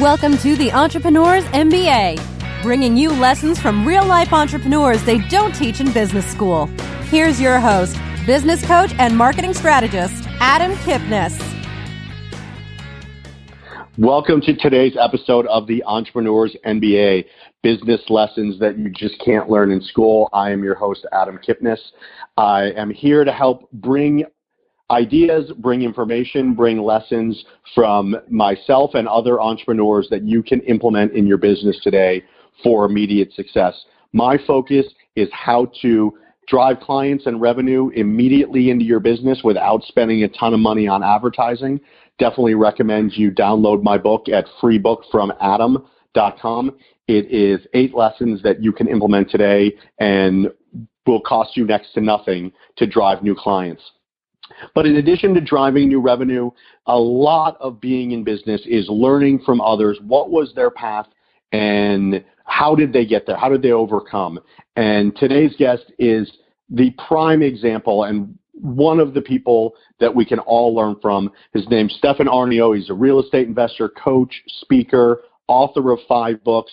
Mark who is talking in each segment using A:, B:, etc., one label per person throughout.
A: Welcome to the Entrepreneurs MBA, bringing you lessons from real life entrepreneurs they don't teach in business school. Here's your host, business coach and marketing strategist, Adam Kipnes.
B: Welcome to today's episode of the Entrepreneurs MBA business lessons that you just can't learn in school. I am your host, Adam Kipnes. I am here to help bring ideas, bring information, bring lessons from myself and other entrepreneurs that you can implement in your business today for immediate success. My focus is how to drive clients and revenue immediately into your business without spending a ton of money on advertising. Definitely recommend you download my book at freebookfromadam.com. It is eight lessons that you can implement today and will cost you next to nothing to drive new clients. But in addition to driving new revenue, a lot of being in business is learning from others what was their path and how did they get there? How did they overcome? And today's guest is the prime example and one of the people that we can all learn from. His name's Stefan Aarnio. He's a real estate investor, coach, speaker, author of five books.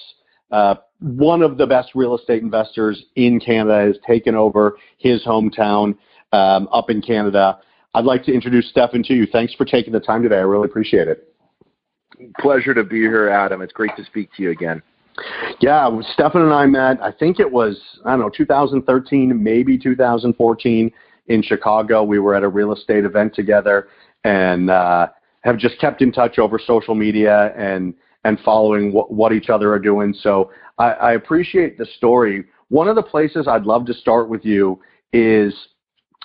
B: Uh, one of the best real estate investors in Canada has taken over his hometown um, up in Canada. I'd like to introduce Stefan to you. Thanks for taking the time today. I really appreciate it.
C: Pleasure to be here, Adam. It's great to speak to you again.
B: Yeah, Stefan and I met, I think it was, I don't know, 2013, maybe 2014 in Chicago. We were at a real estate event together and uh, have just kept in touch over social media and, and following what, what each other are doing. So I, I appreciate the story. One of the places I'd love to start with you is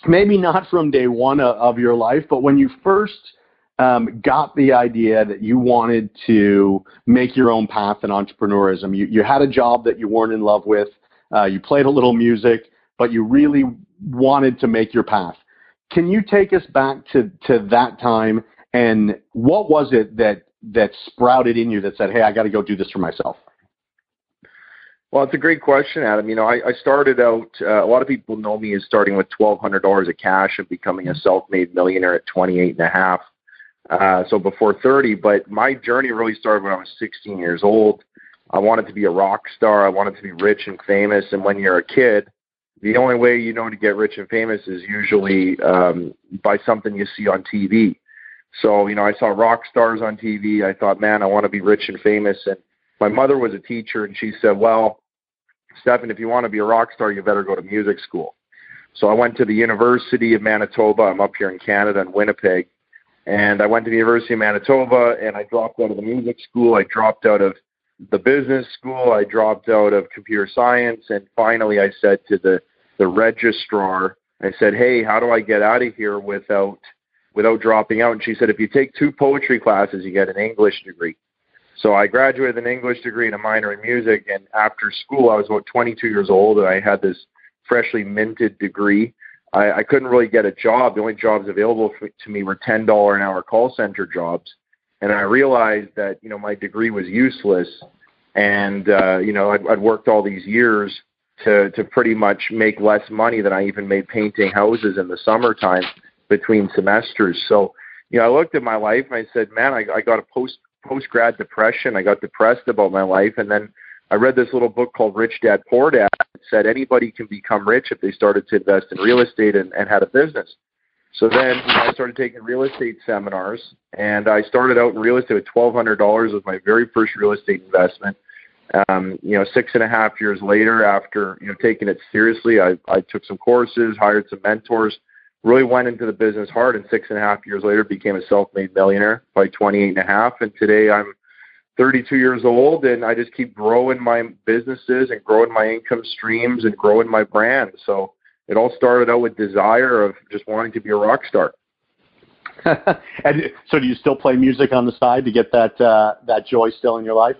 B: maybe not from day one of your life, but when you first um, got the idea that you wanted to make your own path in entrepreneurism, you, you had a job that you weren't in love with, uh, you played a little music, but you really wanted to make your path. Can you take us back to, to that time and what was it that that sprouted in you that said, "Hey, I got to go do this for myself"?
C: Well, it's a great question, Adam. You know, I, I started out. Uh, a lot of people know me as starting with twelve hundred dollars of cash and becoming a self-made millionaire at twenty-eight and a half. Uh, so before thirty, but my journey really started when I was sixteen years old. I wanted to be a rock star. I wanted to be rich and famous. And when you're a kid, the only way you know to get rich and famous is usually um, by something you see on TV. So, you know, I saw rock stars on TV. I thought, man, I want to be rich and famous. And my mother was a teacher, and she said, well, Stefan, if you want to be a rock star, you better go to music school. So I went to the University of Manitoba. I'm up here in Canada in Winnipeg. And I went to the University of Manitoba and I dropped out of the music school. I dropped out of the business school. I dropped out of computer science. And finally, I said to the, the registrar, I said, Hey, how do I get out of here without, without dropping out? And she said, If you take two poetry classes, you get an English degree. So I graduated an English degree and a minor in music. And after school, I was about 22 years old, and I had this freshly minted degree. I, I couldn't really get a job. The only jobs available for, to me were $10 an hour call center jobs. And I realized that you know my degree was useless, and uh, you know I'd, I'd worked all these years to to pretty much make less money than I even made painting houses in the summertime between semesters. So you know I looked at my life and I said, man, I, I got a post post grad depression. I got depressed about my life, and then I read this little book called Rich Dad Poor Dad. It said anybody can become rich if they started to invest in real estate and, and had a business. So then I started taking real estate seminars, and I started out in real estate with twelve hundred dollars was my very first real estate investment. Um, you know, six and a half years later, after you know taking it seriously, I, I took some courses, hired some mentors, really went into the business hard and six and a half years later became a self-made millionaire by 28 and a half. And today i'm 32 years old and i just keep growing my businesses and growing my income streams and growing my brand. So it all started out with desire of just wanting to be a rock star.
B: And so do you still play music on the side to get that uh, that joy still in your life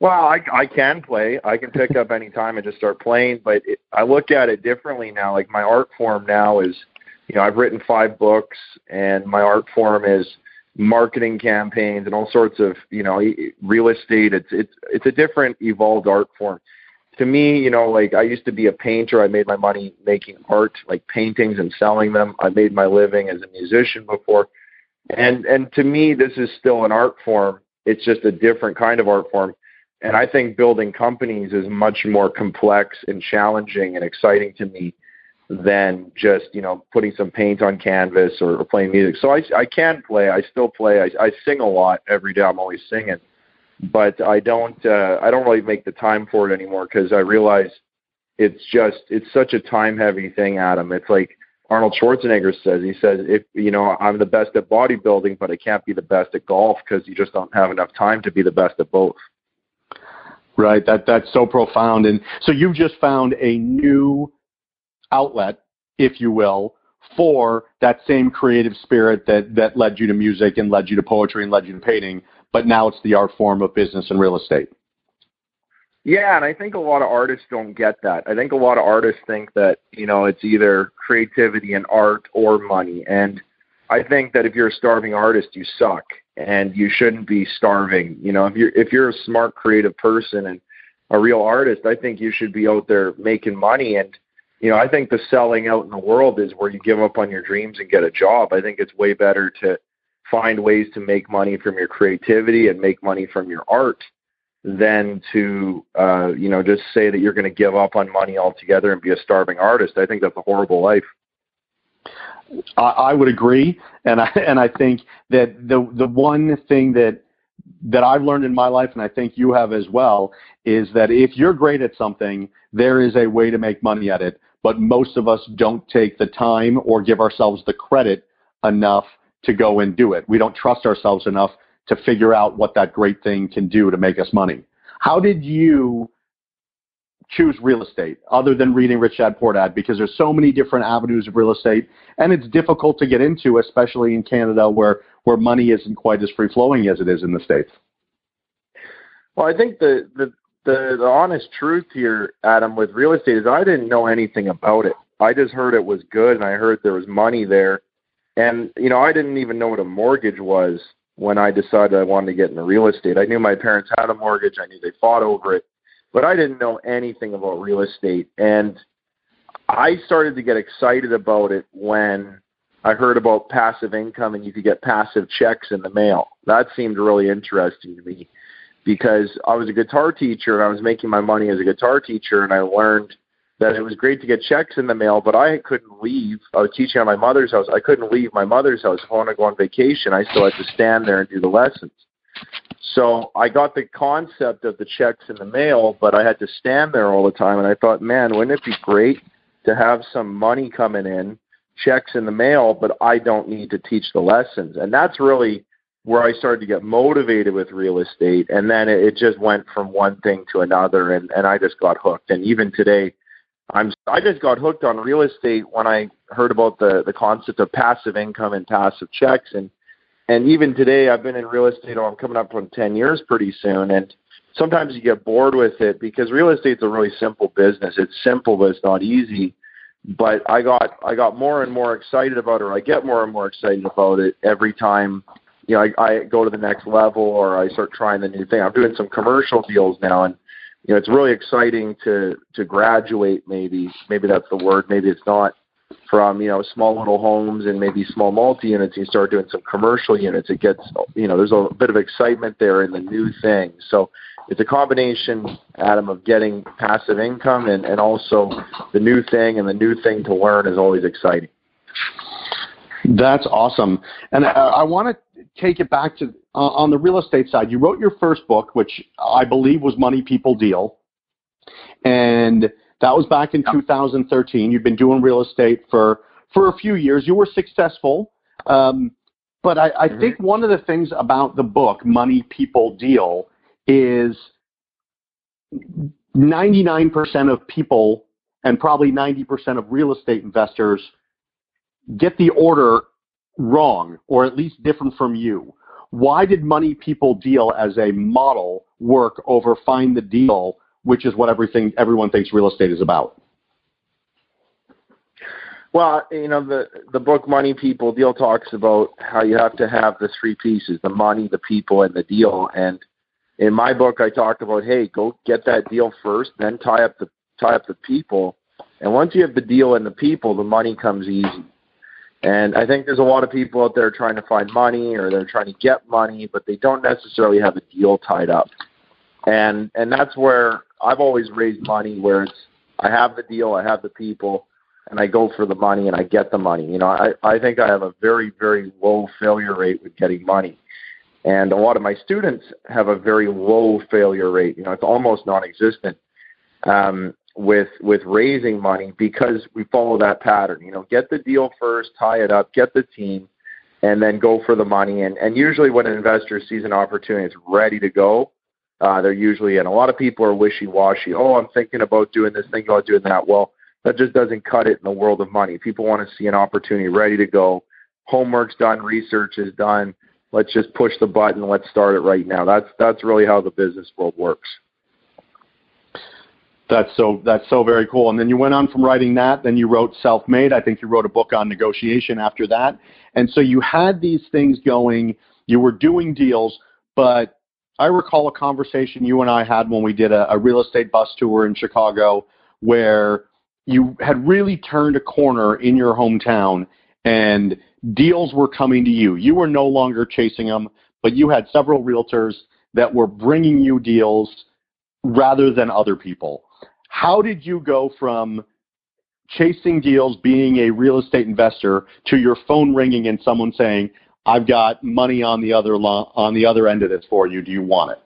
C: well, I I can play. I can pick up any time and just start playing. But it, I look at it differently now. Like my art form now is, you know, I've written five books, and my art form is marketing campaigns and all sorts of, you know, real estate. It's it's it's a different evolved art form. To me, you know, like I used to be a painter. I made my money making art, like paintings and selling them. I made my living as a musician before, and and to me, this is still an art form it's just a different kind of art form. And I think building companies is much more complex and challenging and exciting to me than just you know putting some paint on canvas or, or playing music. So I I can play. I still play. I, I sing a lot every day. I'm always singing, but I don't uh, I don't really make the time for it anymore because I realize it's just it's such a time heavy thing, Adam. It's like Arnold Schwarzenegger says. He says if you know I'm the best at bodybuilding, but I can't be the best at golf because you just don't have enough time to be the best at both.
B: Right. That that's so profound. And so you've just found a new outlet, if you will, for that same creative spirit that that led you to music and led you to poetry and led you to painting, but now it's the art form of business and real estate.
C: Yeah, and I think a lot of artists don't get that. I think a lot of artists think that, you know, it's either creativity and art or money. And I think that if you're a starving artist, you suck and you shouldn't be starving. You know, if you're if you're a smart creative person and a real artist, I think you should be out there making money and you know, I think the selling out in the world is where you give up on your dreams and get a job. I think it's way better to find ways to make money from your creativity and make money from your art than to uh, you know just say that you're going to give up on money altogether and be a starving artist. I think that's a horrible life.
B: I, I would agree, and I and I think that the the one thing that that I've learned in my life, and I think you have as well, is that if you're great at something, there is a way to make money at it. But most of us don't take the time or give ourselves the credit enough to go and do it. We don't trust ourselves enough to figure out what that great thing can do to make us money. How did you choose real estate other than reading Rich Dad Poor Dad? Because there's so many different avenues of real estate, and it's difficult to get into, especially in Canada where where money isn't quite as free flowing as it is in the states.
C: Well, I think the, the the the honest truth here, Adam, with real estate is I didn't know anything about it. I just heard it was good, and I heard there was money there, and you know I didn't even know what a mortgage was when I decided I wanted to get into real estate. I knew my parents had a mortgage. I knew they fought over it, but I didn't know anything about real estate. And I started to get excited about it when I heard about passive income and you could get passive checks in the mail. That seemed really interesting to me because I was a guitar teacher and I was making my money as a guitar teacher and I learned that it was great to get checks in the mail, but I couldn't leave. I was teaching at my mother's house. I couldn't leave my mother's house. If I want to go on vacation, I still had to stand there and do the lessons. So I got the concept of the checks in the mail, but I had to stand there all the time. And I thought, man, wouldn't it be great to have some money coming in, checks in the mail, but I don't need to teach the lessons. And that's really where I started to get motivated with real estate. And then it, it just went from one thing to another, and, and I just got hooked. And even today, I'm I just got hooked on real estate when I heard about the the concept of passive income and passive checks and and even today I've been in real estate oh, I'm coming up on 10 years pretty soon and sometimes you get bored with it because real estate's a really simple business it's simple but it's not easy but I got I got more and more excited about it or I get more and more excited about it every time you know I, I go to the next level or I start trying the new thing I'm doing some commercial deals now and you know, it's really exciting to to graduate. Maybe maybe that's the word. Maybe it's not from you know small little homes and maybe small multi units. You start doing some commercial units. It gets you know there's a bit of excitement there in the new thing. So it's a combination, Adam, of getting passive income and and also the new thing. And the new thing to learn is always exciting.
B: That's awesome. And I, I want to take it back to uh, on the real estate side. You wrote your first book, which I believe was Money People Deal, and that was back in 2013. You've been doing real estate for for a few years. You were successful, um, but I, I mm-hmm. think one of the things about the book Money People Deal is 99% of people and probably 90% of real estate investors get the order wrong or at least different from you. Why did money people deal as a model work over find the deal, which is what everything everyone thinks real estate is about?
C: Well, you know, the the book Money People Deal talks about how you have to have the three pieces: the money, the people, and the deal. And in my book, I talked about, hey, go get that deal first, then tie up the tie up the people. And once you have the deal and the people, the money comes easy. And I think there's a lot of people out there trying to find money or they're trying to get money, but they don't necessarily have a deal tied up. And and that's where I've always raised money where it's I have the deal, I have the people, and I go for the money and I get the money. You know, I, I think I have a very, very low failure rate with getting money. And a lot of my students have a very low failure rate. You know, it's almost non-existent um, with with raising money because we follow that pattern. You know, get the deal first, tie it up, get the team, and then go for the money. And and usually when an investor sees an opportunity, it's ready to go. Uh, they're usually in. A lot of people are wishy-washy. Oh, I'm thinking about doing this, thing about doing that. Well, that just doesn't cut it in the world of money. People want to see an opportunity ready to go. Homework's done, research is done let's just push the button. Let's start it right now. That's that's really how the business world works.
B: That's so that's so very cool. And then you went on from writing that, then you wrote Self Made. I think you wrote a book on negotiation after that. And so you had these things going. You were doing deals, but I recall a conversation you and I had when we did a, a real estate bus tour in Chicago, where you had really turned a corner in your hometown and deals were coming to you. You were no longer chasing them, but you had several realtors that were bringing you deals rather than other people. How did you go from chasing deals, being a real estate investor, to your phone ringing and someone saying, "I've got money on the other lo- on the other end of this for you. Do you want it?"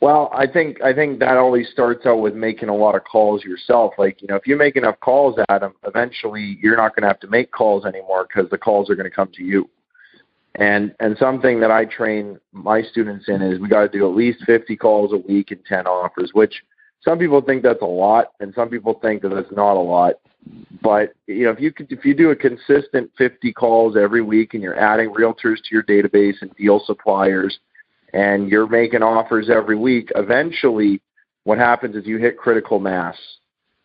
C: Well, I think I think that always starts out with making a lot of calls yourself. Like you know, if you make enough calls, Adam, eventually you're not going to have to make calls anymore because the calls are going to come to you. And and something that I train my students in is we got to do at least 50 calls a week and 10 offers, which some people think that's a lot, and some people think that that's not a lot. But you know, if you could, if you do a consistent 50 calls every week and you're adding realtors to your database and deal suppliers and you're making offers every week, eventually what happens is you hit critical mass.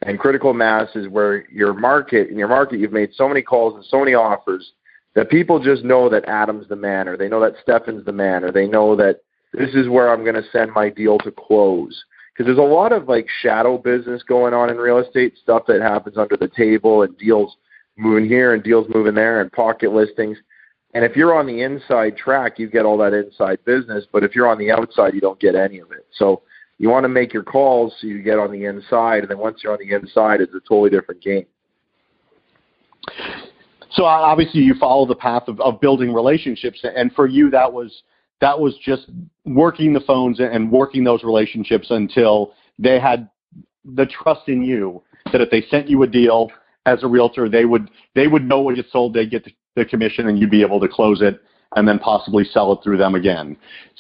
C: And critical mass is where your market, in your market, you've made so many calls and so many offers that people just know that Adam's the man, or they know that Stefan's the man, or they know that this is where I'm going to send my deal to close. Because there's a lot of like shadow business going on in real estate, stuff that happens under the table, and deals moving here and deals moving there, and pocket listings. And if you're on the inside track, you get all that inside business. But if you're on the outside, you don't get any of it. So you want to make your calls so you get on the inside. And then once you're on the inside, it's a totally different game.
B: So obviously, you follow the path of, of building relationships, and for you, that was that was just working the phones and working those relationships until they had the trust in you that if they sent you a deal as a realtor, they would they would know when it sold, they'd get the the commission and you'd be able to close it and then possibly sell it through them again.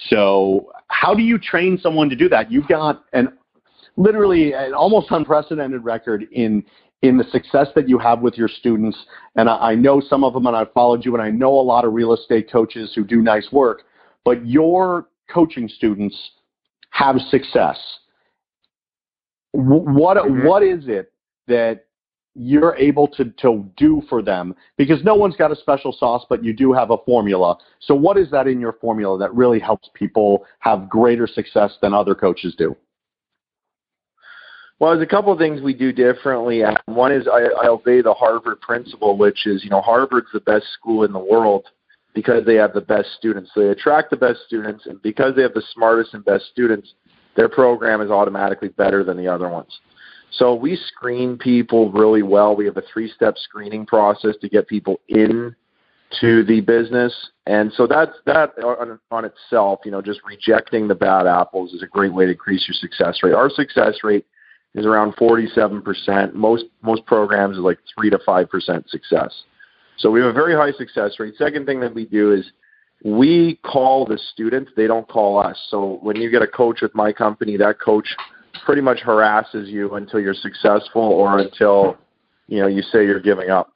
B: So how do you train someone to do that? You've got an literally an almost unprecedented record in in the success that you have with your students. And I, I know some of them, and I've followed you, and I know a lot of real estate coaches who do nice work. But your coaching students have success. What mm-hmm. what is it that you're able to, to do for them because no one's got a special sauce, but you do have a formula. So, what is that in your formula that really helps people have greater success than other coaches do?
C: Well, there's a couple of things we do differently. One is I, I obey the Harvard principle, which is, you know, Harvard's the best school in the world because they have the best students. So they attract the best students, and because they have the smartest and best students, their program is automatically better than the other ones. So we screen people really well. We have a three-step screening process to get people in to the business. And so that's that on, on itself, you know, just rejecting the bad apples is a great way to increase your success rate. Our success rate is around 47%. Most most programs are like 3 to 5% success. So we have a very high success rate. Second thing that we do is we call the students, they don't call us. So when you get a coach with my company, that coach pretty much harasses you until you're successful or until you know you say you're giving up.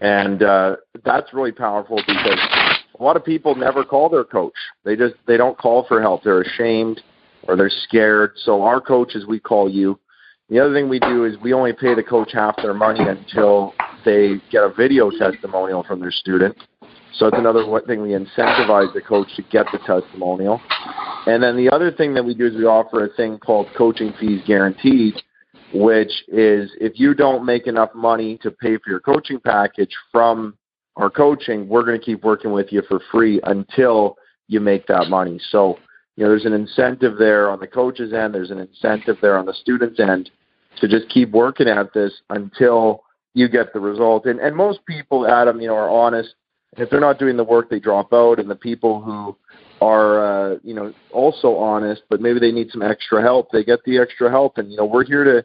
C: And uh, that's really powerful because a lot of people never call their coach. They just they don't call for help. They're ashamed or they're scared. So our coaches, we call you. The other thing we do is we only pay the coach half their money until they get a video testimonial from their student. So it's another thing we incentivize the coach to get the testimonial. And then the other thing that we do is we offer a thing called coaching fees guaranteed, which is if you don't make enough money to pay for your coaching package from our coaching, we're going to keep working with you for free until you make that money. So, you know, there's an incentive there on the coach's end, there's an incentive there on the student's end to just keep working at this until you get the result. And and most people, Adam, you know, are honest. If they're not doing the work, they drop out. And the people who are, uh, you know, also honest, but maybe they need some extra help, they get the extra help. And you know, we're here to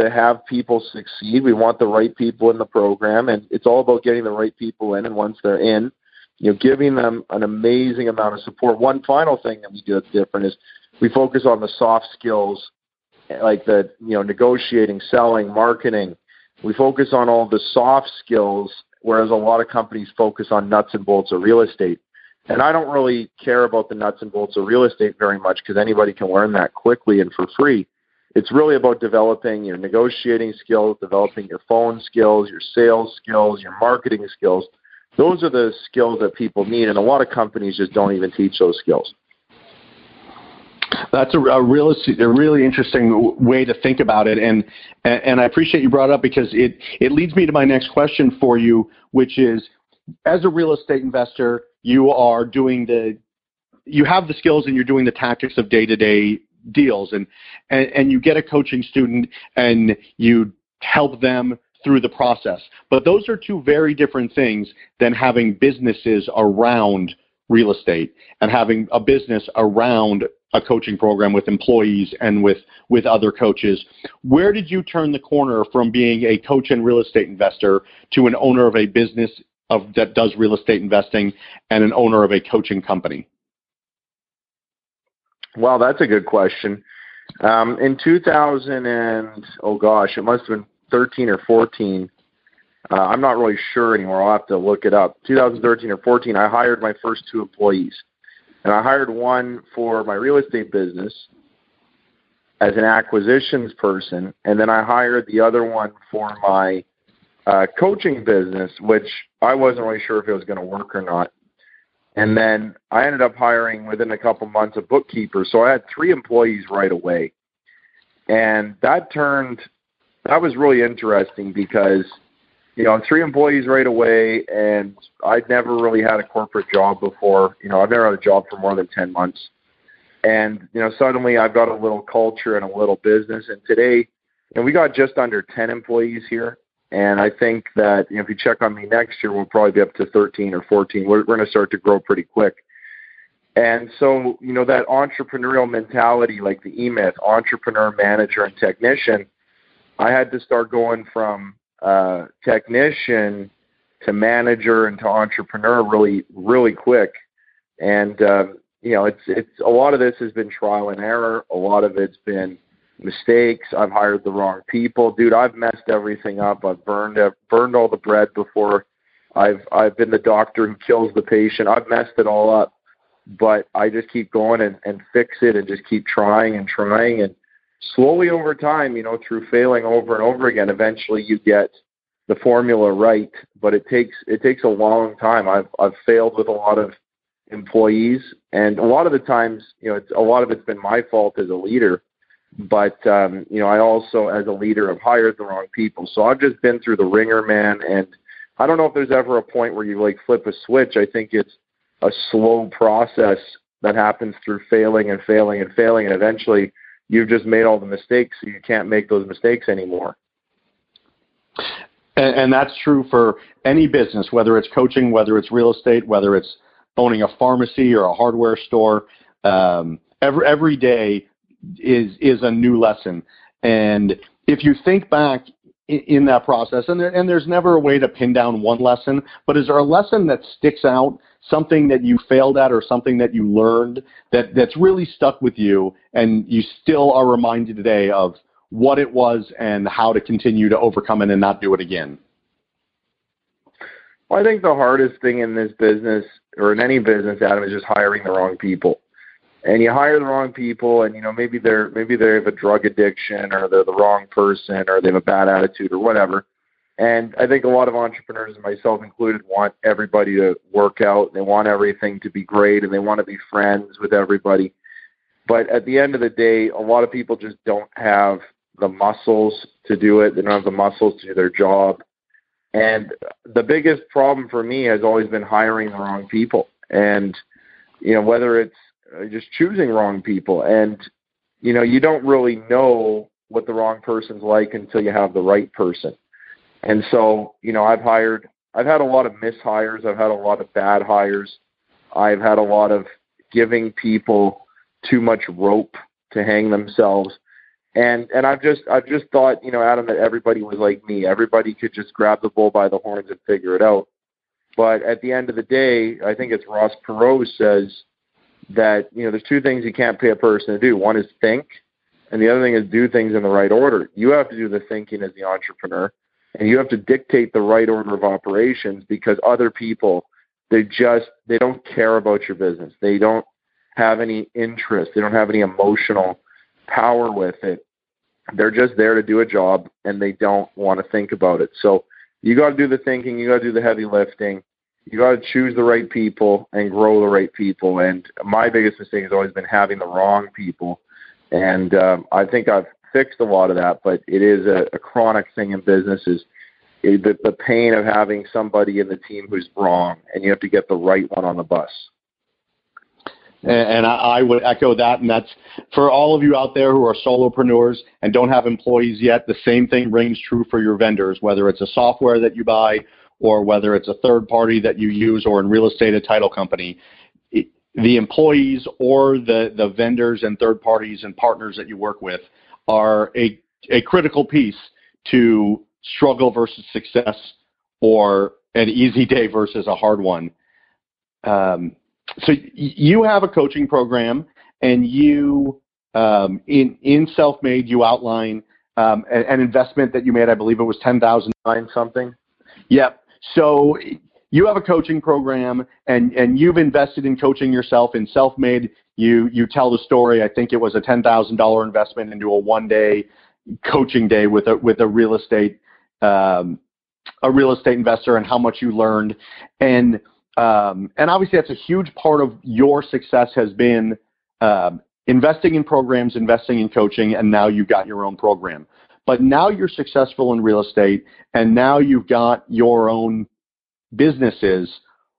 C: to have people succeed. We want the right people in the program, and it's all about getting the right people in. And once they're in, you know, giving them an amazing amount of support. One final thing that we do that's different is we focus on the soft skills, like the you know negotiating, selling, marketing. We focus on all the soft skills, whereas a lot of companies focus on nuts and bolts of real estate. And I don't really care about the nuts and bolts of real estate very much because anybody can learn that quickly and for free it's really about developing your negotiating skills, developing your phone skills, your sales skills, your marketing skills. Those are the skills that people need, and a lot of companies just don't even teach those skills.
B: That's a, a really, a really interesting way to think about it, and and I appreciate you brought it up because it it leads me to my next question for you, which is, as a real estate investor, you are doing the, you have the skills and you're doing the tactics of day to day deals and, and and you get a coaching student and you help them through the process. But those are two very different things than having businesses around real estate and having a business around a coaching program with employees and with with other coaches where did you turn the corner from being a coach and real estate investor to an owner of a business of that does real estate investing and an owner of a coaching company
C: well, that's a good question. Um, in 2000 and oh gosh, it must have been 13 or 14. Uh, I'm not really sure anymore. I'll have to look it up. 2013 or 14, I hired my first two employees, and I hired one for my real estate business as an acquisitions person, and then I hired the other one for my uh, coaching business, which I wasn't really sure if it was going to work or not. And then I ended up hiring within a couple months a bookkeeper. So I had three employees right away. And that turned, that was really interesting because, you know, I'm three employees right away. And I'd never really had a corporate job before. You know, I've never had a job for more than 10 months. And, you know, suddenly I've got a little culture and a little business. And today, and we got just under 10 employees here. And I think that you know, if you check on me next year, we'll probably be up to 13 or 14. We're, we're going to start to grow pretty quick. And so, you know, that entrepreneurial mentality, like the E Myth, entrepreneur, manager, and technician, I had to start going from uh, technician to manager and to entrepreneur really, really quick. And um, you know, it's it's a lot of this has been trial and error. A lot of it's been mistakes. I've hired the wrong people, dude. I've messed everything up. I've burned burned all the bread before. I've I've been the doctor who kills the patient. I've messed it all up, but I just keep going and and fix it and just keep trying and trying and slowly over time, you know, through failing over and over again, eventually you get the formula right. But it takes it takes a long time. I've I've failed with a lot of employees, and a lot of the times, you know, it's a lot of it's been my fault as a leader but um, you know, I also, as a leader, have hired the wrong people. So I've just been through the wringer, man. And I don't know if there's ever a point where you like flip a switch. I think it's a slow process that happens through failing and failing and failing, and eventually you've just made all the mistakes, so you can't make those mistakes anymore.
B: And, and that's true for any business, whether it's coaching, whether it's real estate, whether it's owning a pharmacy or a hardware store. Um, every every day is is a new lesson. And if you think back in that process, and there, and there's never a way to pin down one lesson, but is there a lesson that sticks out, something that you failed at, or something that you learned that that's really stuck with you, and you still are reminded today of what it was and how to continue to overcome it and not do it again?
C: Well, I think the hardest thing in this business or in any business, Adam, is just hiring the wrong people and you hire the wrong people and you know maybe they're maybe they have a drug addiction or they're the wrong person or they have a bad attitude or whatever and i think a lot of entrepreneurs myself included want everybody to work out they want everything to be great and they want to be friends with everybody but at the end of the day a lot of people just don't have the muscles to do it. They don't have the muscles to do their job. And the biggest problem for me has always been hiring the wrong people. And, you know, whether it's Uh, just choosing wrong people. And, you know, you don't really know what the wrong person's like until you have the right person. And so, you know, I've hired, I've had a lot of mishires. I've had a lot of bad hires. I've had a lot of giving people too much rope to hang themselves. And and I've just I've just thought, you know, Adam, that everybody was like me. Everybody could just grab the bull by the horns and figure it out. But at the end of the day, I think it's Ross Perot says that, you know, there's two things you can't pay a person to do. One is think, and the other thing is do things in the right order. You have to do the thinking as the entrepreneur, and you have to dictate the right order of operations because other people they just they don't care about your business. They don't have any interest. They don't have any emotional power with it. They're just there to do a job and they don't want to think about it. So you got to do the thinking, you got to do the heavy lifting. You got to choose the right people and grow the right people. And my biggest mistake has always been having the wrong people. And um, I think I've fixed a lot of that, but it is a, a chronic thing in business is the, the pain of having somebody in the team who's wrong, and you have to get the right one on the bus.
B: And, I, I would echo that. And that's for all of you out there who are solopreneurs and don't have employees yet, the same thing rings true for your vendors, whether it's a software that you buy or whether it's a third party that you use or in real estate, a title company. the employees or the, the vendors and third parties and partners that you work with are a, a critical piece to struggle versus success or an easy day versus a hard one. Um, so you have a coaching program, and you um, in in self-made you outline um, an, an, investment that you made. I believe it was ten thousand nine something. Yep. So you have a coaching program, and and you've invested in coaching yourself in self-made. You you tell the story. I think it was a ten thousand dollar investment into a one-day coaching day with a with a real estate um, a real estate investor, and how much you learned and um, and obviously, that's a huge part of your success has been um, investing in programs, investing in coaching, and now you've got your own program. But now you're successful in real estate, and now you've got your own businesses.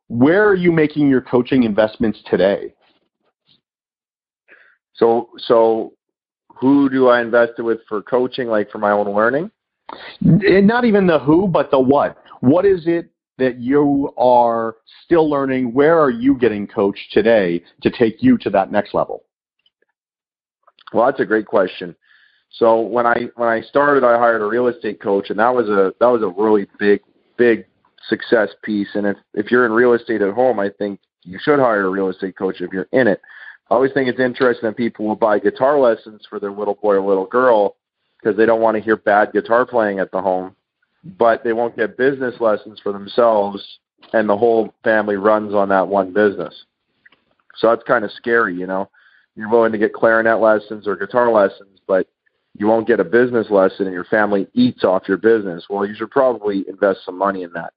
B: Where are you making your coaching investments today?
C: So, so who do I invest with for coaching, like for my own learning?
B: And Not even the who, but the what. What is it that you are still learning? Where are you getting coached today to take you to that next level?
C: Well, that's a great question. So when I when I started, I hired a real estate coach, and that was a that was a really big big success piece. And if if you're in real estate at home, I think you should hire a real estate coach if you're in it. I always think it's interesting that people will buy guitar lessons for their little boy or little girl because they don't want to hear bad guitar playing at the home but they won't get business lessons for themselves, and the whole family runs on that one business. So that's kind of scary, you know. You're willing to get clarinet lessons or guitar lessons, you won't get a business lesson, and your family eats off your business. Well, you should probably invest some money in that.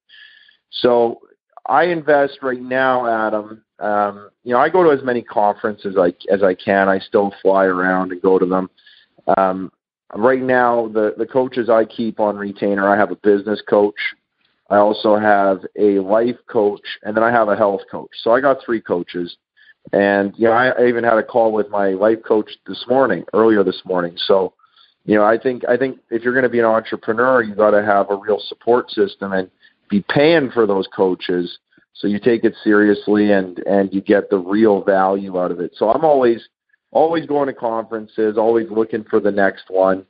C: So I invest right now, Adam. Um, you know, I go to as many conferences like as I can. I still fly around and go to them. Um, right now the the coaches I keep on retainer, I have a business coach. I also have a life coach, and then I have a health coach. So I got three coaches, and you know I, I even had a call with my life coach this morning, earlier this morning. So you know I think I think if you're going to be an entrepreneur, you got to have a real support system and be paying for those coaches so you take it seriously and and you get the real value out of it. So I'm always always going to conferences, always looking for the next one.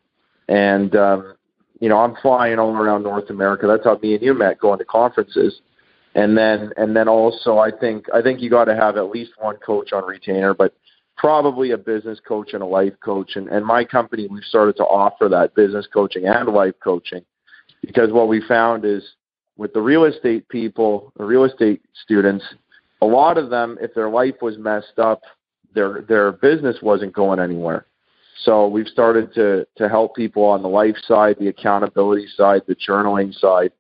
C: And um, you know, I'm flying all around North America. That's how me and you met, going to conferences. And then and then also I think I think you got to have at least one coach on retainer, but probably a business coach and a life coach. And, and my company, we've started to offer that business coaching and life coaching because what we found is with the real estate people, the real estate students, a lot of them, if their life was messed up, their their business wasn't going anywhere. So we've started to to help people on the life side, the accountability side, the journaling side,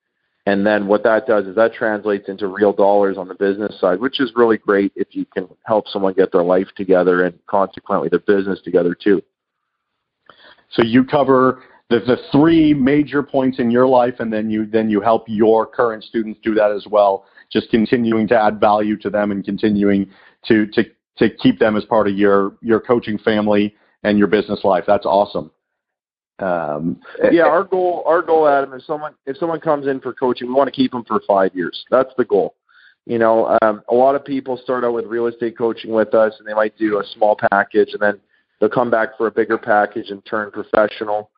C: and then what that does is that translates into real dollars on the business side, which is really great if you can help someone get their life together and consequently their business together too.
B: So you cover the, the three major points in your life, and then you then you help your current students do that as well. Just continuing to add value to them and continuing to to to keep them as part of your your coaching family and your business life. That's awesome.
C: Um, yeah, our goal, our goal, Adam, is someone if someone comes in for coaching, we want to keep them for five years. That's the goal. You know, um, a lot of people start out with real estate coaching with us, and they might do a small package, and then they'll come back for a bigger package and turn professional.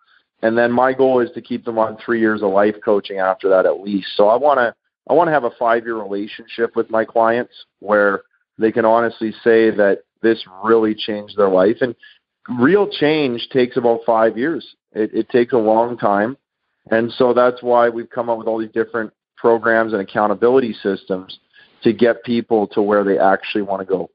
C: And then my goal is to keep them on three years of life coaching after that at least. So I want to I want to have a five year relationship with my clients where they can honestly say that this really changed their life. And real change takes about five years. It, it takes a long time. And so that's why we've come up with all these different programs and accountability systems to get people to where they actually want to go.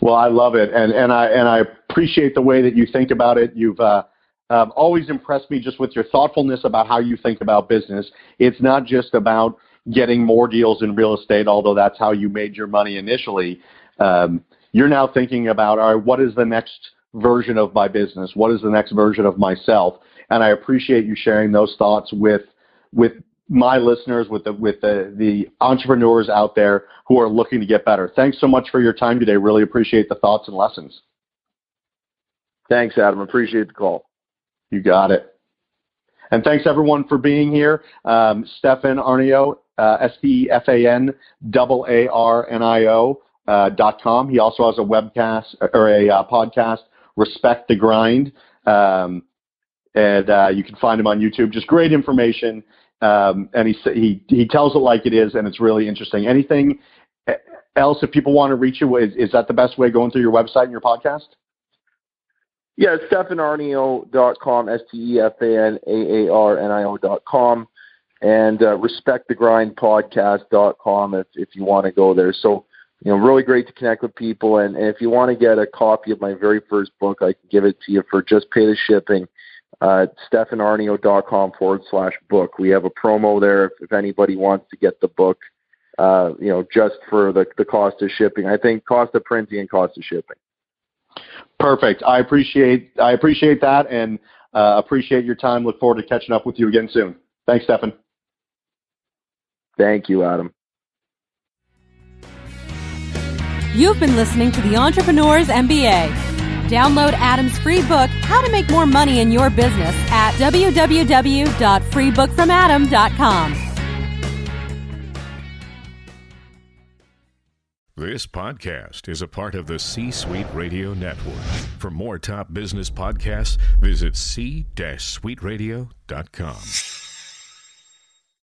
B: Well, I love it, and and I and I appreciate the way that you think about it. You've uh, um, always impressed me just with your thoughtfulness about how you think about business. It's not just about getting more deals in real estate, although that's how you made your money initially. Um, you're now thinking about, all right, what is the next version of my business? What is the next version of myself? And I appreciate you sharing those thoughts with with my listeners, with the with the, the entrepreneurs out there who are looking to get better. Thanks so much for your time today. Really appreciate the thoughts and lessons.
C: Thanks, Adam. Appreciate the call.
B: You got it. And thanks everyone for being here. Um, Stefan Aarnio, uh, S T E F A N A R N I O uh, dot com. He also has a webcast or a uh, podcast, Respect the Grind. Um, and uh, you can find him on YouTube. Just great information. Um, and he, he he tells it like it is, and it's really interesting. Anything else, if people want to reach you, is, is that the best way going through your website and your podcast?
C: Yeah, stefanaarnio.com, S-T-E-F-A-N-A-A-R-N-I-O dot com, and uh, respectthegrindpodcast.com if, if you want to go there. So, you know, really great to connect with people. And, and if you want to get a copy of my very first book, I can give it to you for just pay the shipping. Uh, stefanaarnio.com forward slash book. We have a promo there if, if anybody wants to get the book, uh, you know, just for the, the cost of shipping. I think cost of printing and cost of shipping.
B: Perfect. I appreciate I appreciate that and uh, appreciate your time. Look forward to catching up with you again soon. Thanks, Stefan.
C: Thank you, Adam.
A: You've been listening to the Entrepreneurs MBA. Download Adam's free book, How to Make More Money in Your Business, at www.freebookfromadam.com.
D: This podcast is a part of the C Suite Radio Network. For more top business podcasts, visit c-suiteradio.com.